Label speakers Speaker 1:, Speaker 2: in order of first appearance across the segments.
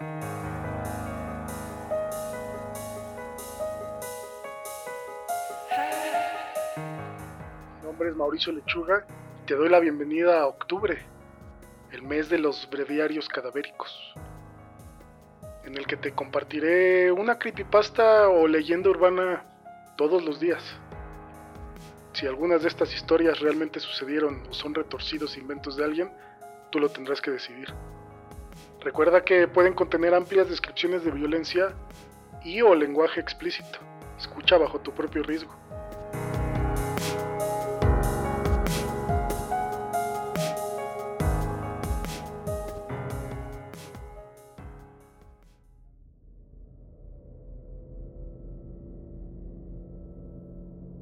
Speaker 1: Mi nombre es Mauricio Lechuga y te doy la bienvenida a octubre, el mes de los breviarios cadavéricos, en el que te compartiré una creepypasta o leyenda urbana todos los días. Si algunas de estas historias realmente sucedieron o son retorcidos inventos de alguien, tú lo tendrás que decidir. Recuerda que pueden contener amplias descripciones de violencia y o lenguaje explícito. Escucha bajo tu propio riesgo.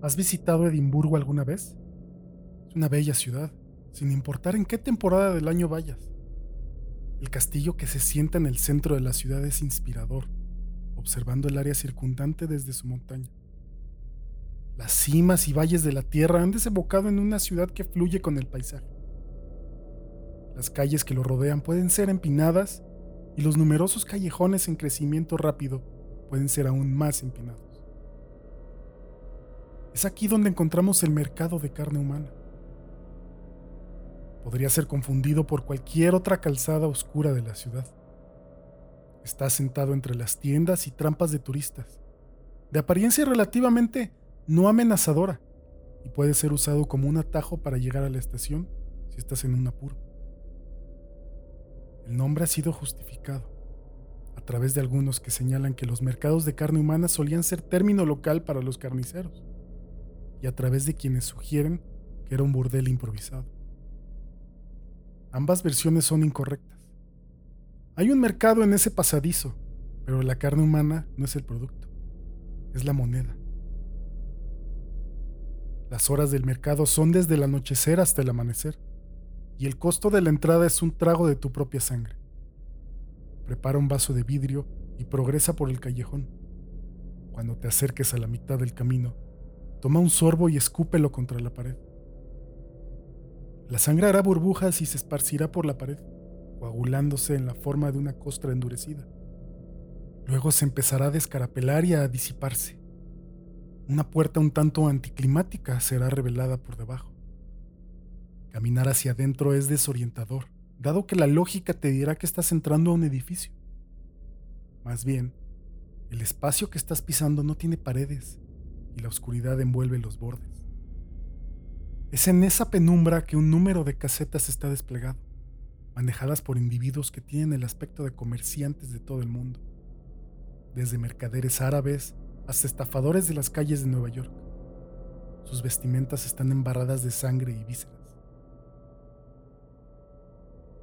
Speaker 2: ¿Has visitado Edimburgo alguna vez? Es una bella ciudad, sin importar en qué temporada del año vayas. El castillo que se sienta en el centro de la ciudad es inspirador, observando el área circundante desde su montaña. Las cimas y valles de la tierra han desembocado en una ciudad que fluye con el paisaje. Las calles que lo rodean pueden ser empinadas y los numerosos callejones en crecimiento rápido pueden ser aún más empinados. Es aquí donde encontramos el mercado de carne humana. Podría ser confundido por cualquier otra calzada oscura de la ciudad. Está sentado entre las tiendas y trampas de turistas, de apariencia relativamente no amenazadora, y puede ser usado como un atajo para llegar a la estación si estás en un apuro. El nombre ha sido justificado a través de algunos que señalan que los mercados de carne humana solían ser término local para los carniceros y a través de quienes sugieren que era un burdel improvisado. Ambas versiones son incorrectas. Hay un mercado en ese pasadizo, pero la carne humana no es el producto, es la moneda. Las horas del mercado son desde el anochecer hasta el amanecer, y el costo de la entrada es un trago de tu propia sangre. Prepara un vaso de vidrio y progresa por el callejón. Cuando te acerques a la mitad del camino, Toma un sorbo y escúpelo contra la pared. La sangre hará burbujas y se esparcirá por la pared, coagulándose en la forma de una costra endurecida. Luego se empezará a descarapelar y a disiparse. Una puerta un tanto anticlimática será revelada por debajo. Caminar hacia adentro es desorientador, dado que la lógica te dirá que estás entrando a un edificio. Más bien, el espacio que estás pisando no tiene paredes, y la oscuridad envuelve los bordes. Es en esa penumbra que un número de casetas está desplegado, manejadas por individuos que tienen el aspecto de comerciantes de todo el mundo, desde mercaderes árabes hasta estafadores de las calles de Nueva York. Sus vestimentas están embarradas de sangre y vísceras.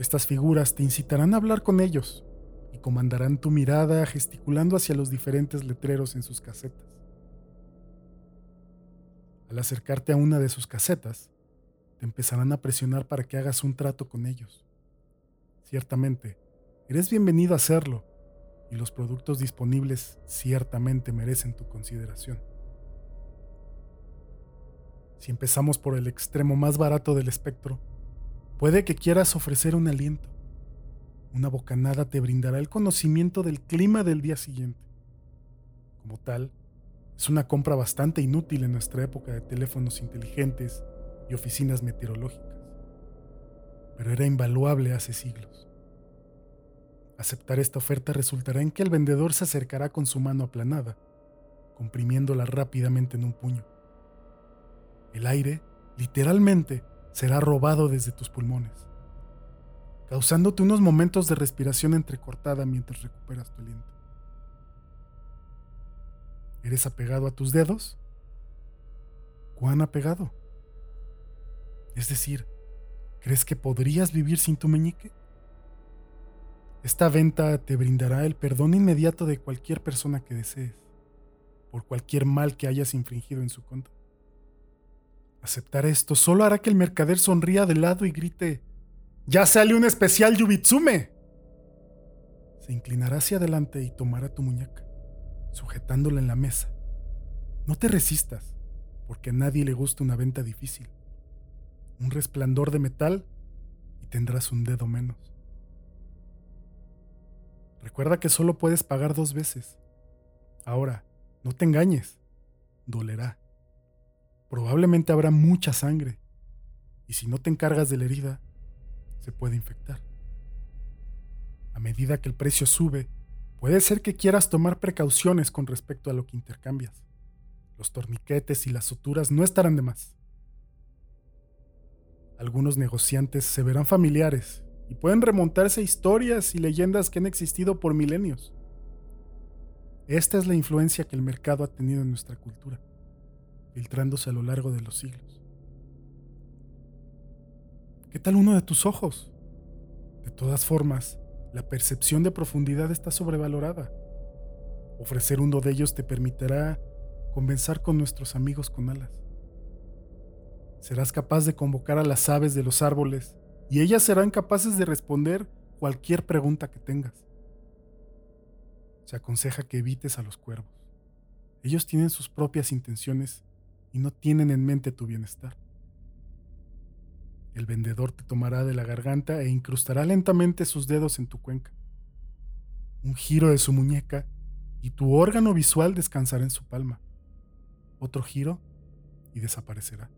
Speaker 2: Estas figuras te incitarán a hablar con ellos y comandarán tu mirada gesticulando hacia los diferentes letreros en sus casetas. Al acercarte a una de sus casetas, te empezarán a presionar para que hagas un trato con ellos. Ciertamente, eres bienvenido a hacerlo y los productos disponibles ciertamente merecen tu consideración. Si empezamos por el extremo más barato del espectro, puede que quieras ofrecer un aliento. Una bocanada te brindará el conocimiento del clima del día siguiente. Como tal, es una compra bastante inútil en nuestra época de teléfonos inteligentes y oficinas meteorológicas, pero era invaluable hace siglos. Aceptar esta oferta resultará en que el vendedor se acercará con su mano aplanada, comprimiéndola rápidamente en un puño. El aire, literalmente, será robado desde tus pulmones, causándote unos momentos de respiración entrecortada mientras recuperas tu aliento. ¿Eres apegado a tus dedos? ¿Cuán apegado? Es decir, ¿crees que podrías vivir sin tu meñique? Esta venta te brindará el perdón inmediato de cualquier persona que desees, por cualquier mal que hayas infringido en su contra. Aceptar esto solo hará que el mercader sonría de lado y grite, ¡Ya sale un especial Yubitsume! Se inclinará hacia adelante y tomará tu muñeca sujetándola en la mesa. No te resistas, porque a nadie le gusta una venta difícil. Un resplandor de metal y tendrás un dedo menos. Recuerda que solo puedes pagar dos veces. Ahora, no te engañes. Dolerá. Probablemente habrá mucha sangre. Y si no te encargas de la herida, se puede infectar. A medida que el precio sube, puede ser que quieras tomar precauciones con respecto a lo que intercambias. Los torniquetes y las suturas no estarán de más. Algunos negociantes se verán familiares y pueden remontarse a historias y leyendas que han existido por milenios. Esta es la influencia que el mercado ha tenido en nuestra cultura, filtrándose a lo largo de los siglos. ¿Qué tal uno de tus ojos? De todas formas, la percepción de profundidad está sobrevalorada. Ofrecer uno de ellos te permitirá convencer con nuestros amigos con alas. Serás capaz de convocar a las aves de los árboles y ellas serán capaces de responder cualquier pregunta que tengas. Se aconseja que evites a los cuervos. Ellos tienen sus propias intenciones y no tienen en mente tu bienestar. El vendedor te tomará de la garganta e incrustará lentamente sus dedos en tu cuenca. Un giro de su muñeca y tu órgano visual descansará en su palma. Otro giro y desaparecerá.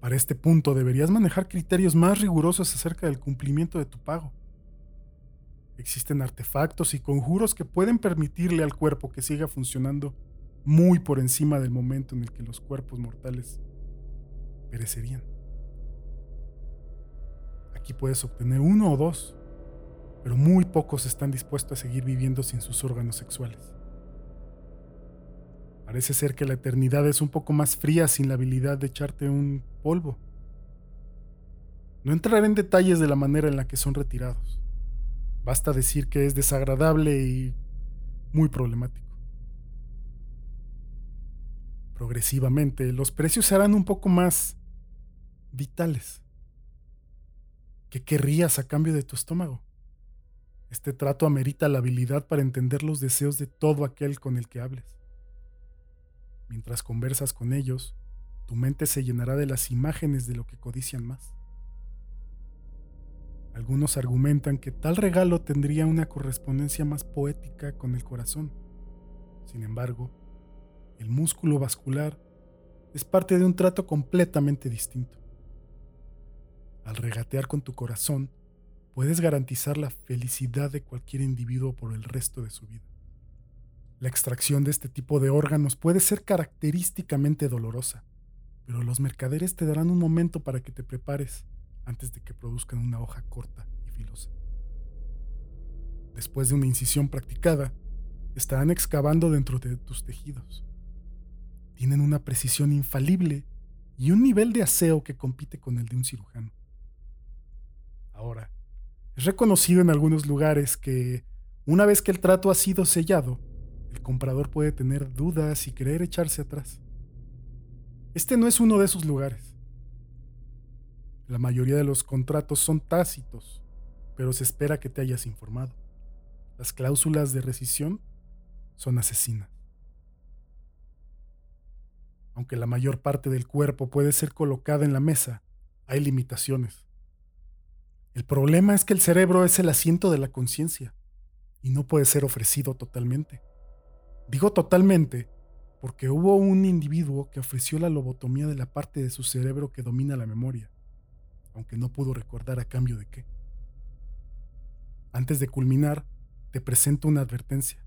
Speaker 2: Para este punto deberías manejar criterios más rigurosos acerca del cumplimiento de tu pago. Existen artefactos y conjuros que pueden permitirle al cuerpo que siga funcionando muy por encima del momento en el que los cuerpos mortales perecerían. Aquí puedes obtener uno o dos, pero muy pocos están dispuestos a seguir viviendo sin sus órganos sexuales. Parece ser que la eternidad es un poco más fría sin la habilidad de echarte un polvo. No entraré en detalles de la manera en la que son retirados. Basta decir que es desagradable y muy problemático. Progresivamente, los precios serán un poco más vitales. ¿Qué querrías a cambio de tu estómago? Este trato amerita la habilidad para entender los deseos de todo aquel con el que hables. Mientras conversas con ellos, tu mente se llenará de las imágenes de lo que codician más. Algunos argumentan que tal regalo tendría una correspondencia más poética con el corazón. Sin embargo, el músculo vascular es parte de un trato completamente distinto. Al regatear con tu corazón, puedes garantizar la felicidad de cualquier individuo por el resto de su vida. La extracción de este tipo de órganos puede ser característicamente dolorosa, pero los mercaderes te darán un momento para que te prepares antes de que produzcan una hoja corta y filosa. Después de una incisión practicada, estarán excavando dentro de tus tejidos. Tienen una precisión infalible y un nivel de aseo que compite con el de un cirujano. Ahora, es reconocido en algunos lugares que, una vez que el trato ha sido sellado, el comprador puede tener dudas y querer echarse atrás. Este no es uno de esos lugares. La mayoría de los contratos son tácitos, pero se espera que te hayas informado. Las cláusulas de rescisión son asesinas. Aunque la mayor parte del cuerpo puede ser colocada en la mesa, hay limitaciones. El problema es que el cerebro es el asiento de la conciencia y no puede ser ofrecido totalmente. Digo totalmente porque hubo un individuo que ofreció la lobotomía de la parte de su cerebro que domina la memoria, aunque no pudo recordar a cambio de qué. Antes de culminar, te presento una advertencia.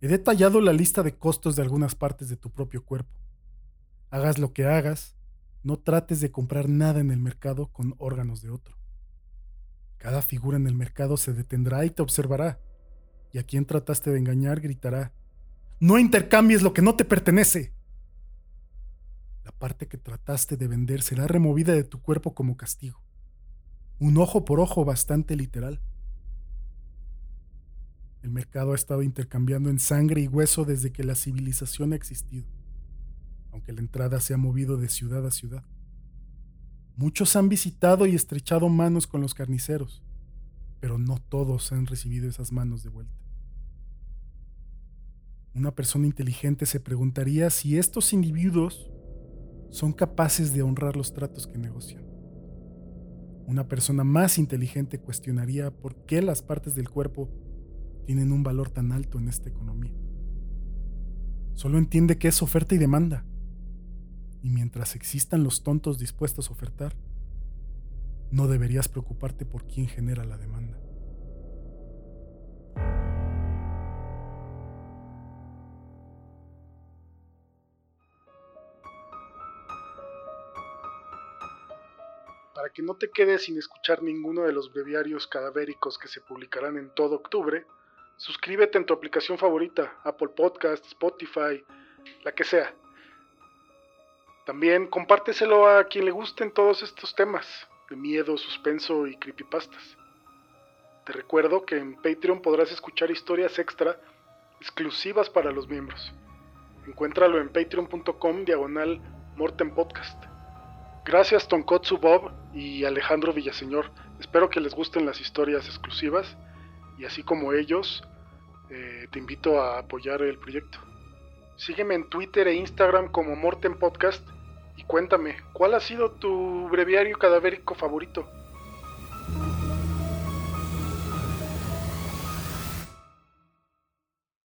Speaker 2: He detallado la lista de costos de algunas partes de tu propio cuerpo. Hagas lo que hagas, no trates de comprar nada en el mercado con órganos de otro. Cada figura en el mercado se detendrá y te observará, y a quien trataste de engañar gritará, no intercambies lo que no te pertenece. La parte que trataste de vender será removida de tu cuerpo como castigo. Un ojo por ojo bastante literal. El mercado ha estado intercambiando en sangre y hueso desde que la civilización ha existido, aunque la entrada se ha movido de ciudad a ciudad. Muchos han visitado y estrechado manos con los carniceros, pero no todos han recibido esas manos de vuelta. Una persona inteligente se preguntaría si estos individuos son capaces de honrar los tratos que negocian. Una persona más inteligente cuestionaría por qué las partes del cuerpo tienen un valor tan alto en esta economía. Solo entiende que es oferta y demanda. Y mientras existan los tontos dispuestos a ofertar, no deberías preocuparte por quién genera la demanda.
Speaker 1: Para que no te quedes sin escuchar ninguno de los breviarios cadavéricos que se publicarán en todo octubre, suscríbete en tu aplicación favorita, Apple Podcast, Spotify, la que sea. También compárteselo a quien le gusten todos estos temas de miedo, suspenso y creepypastas. Te recuerdo que en Patreon podrás escuchar historias extra exclusivas para los miembros. Encuéntralo en patreon.com diagonal Morten Podcast. Gracias Tonkotsu Bob y Alejandro Villaseñor. Espero que les gusten las historias exclusivas y así como ellos, eh, te invito a apoyar el proyecto. Sígueme en Twitter e Instagram como Morten Podcast y cuéntame, ¿cuál ha sido tu breviario cadavérico favorito?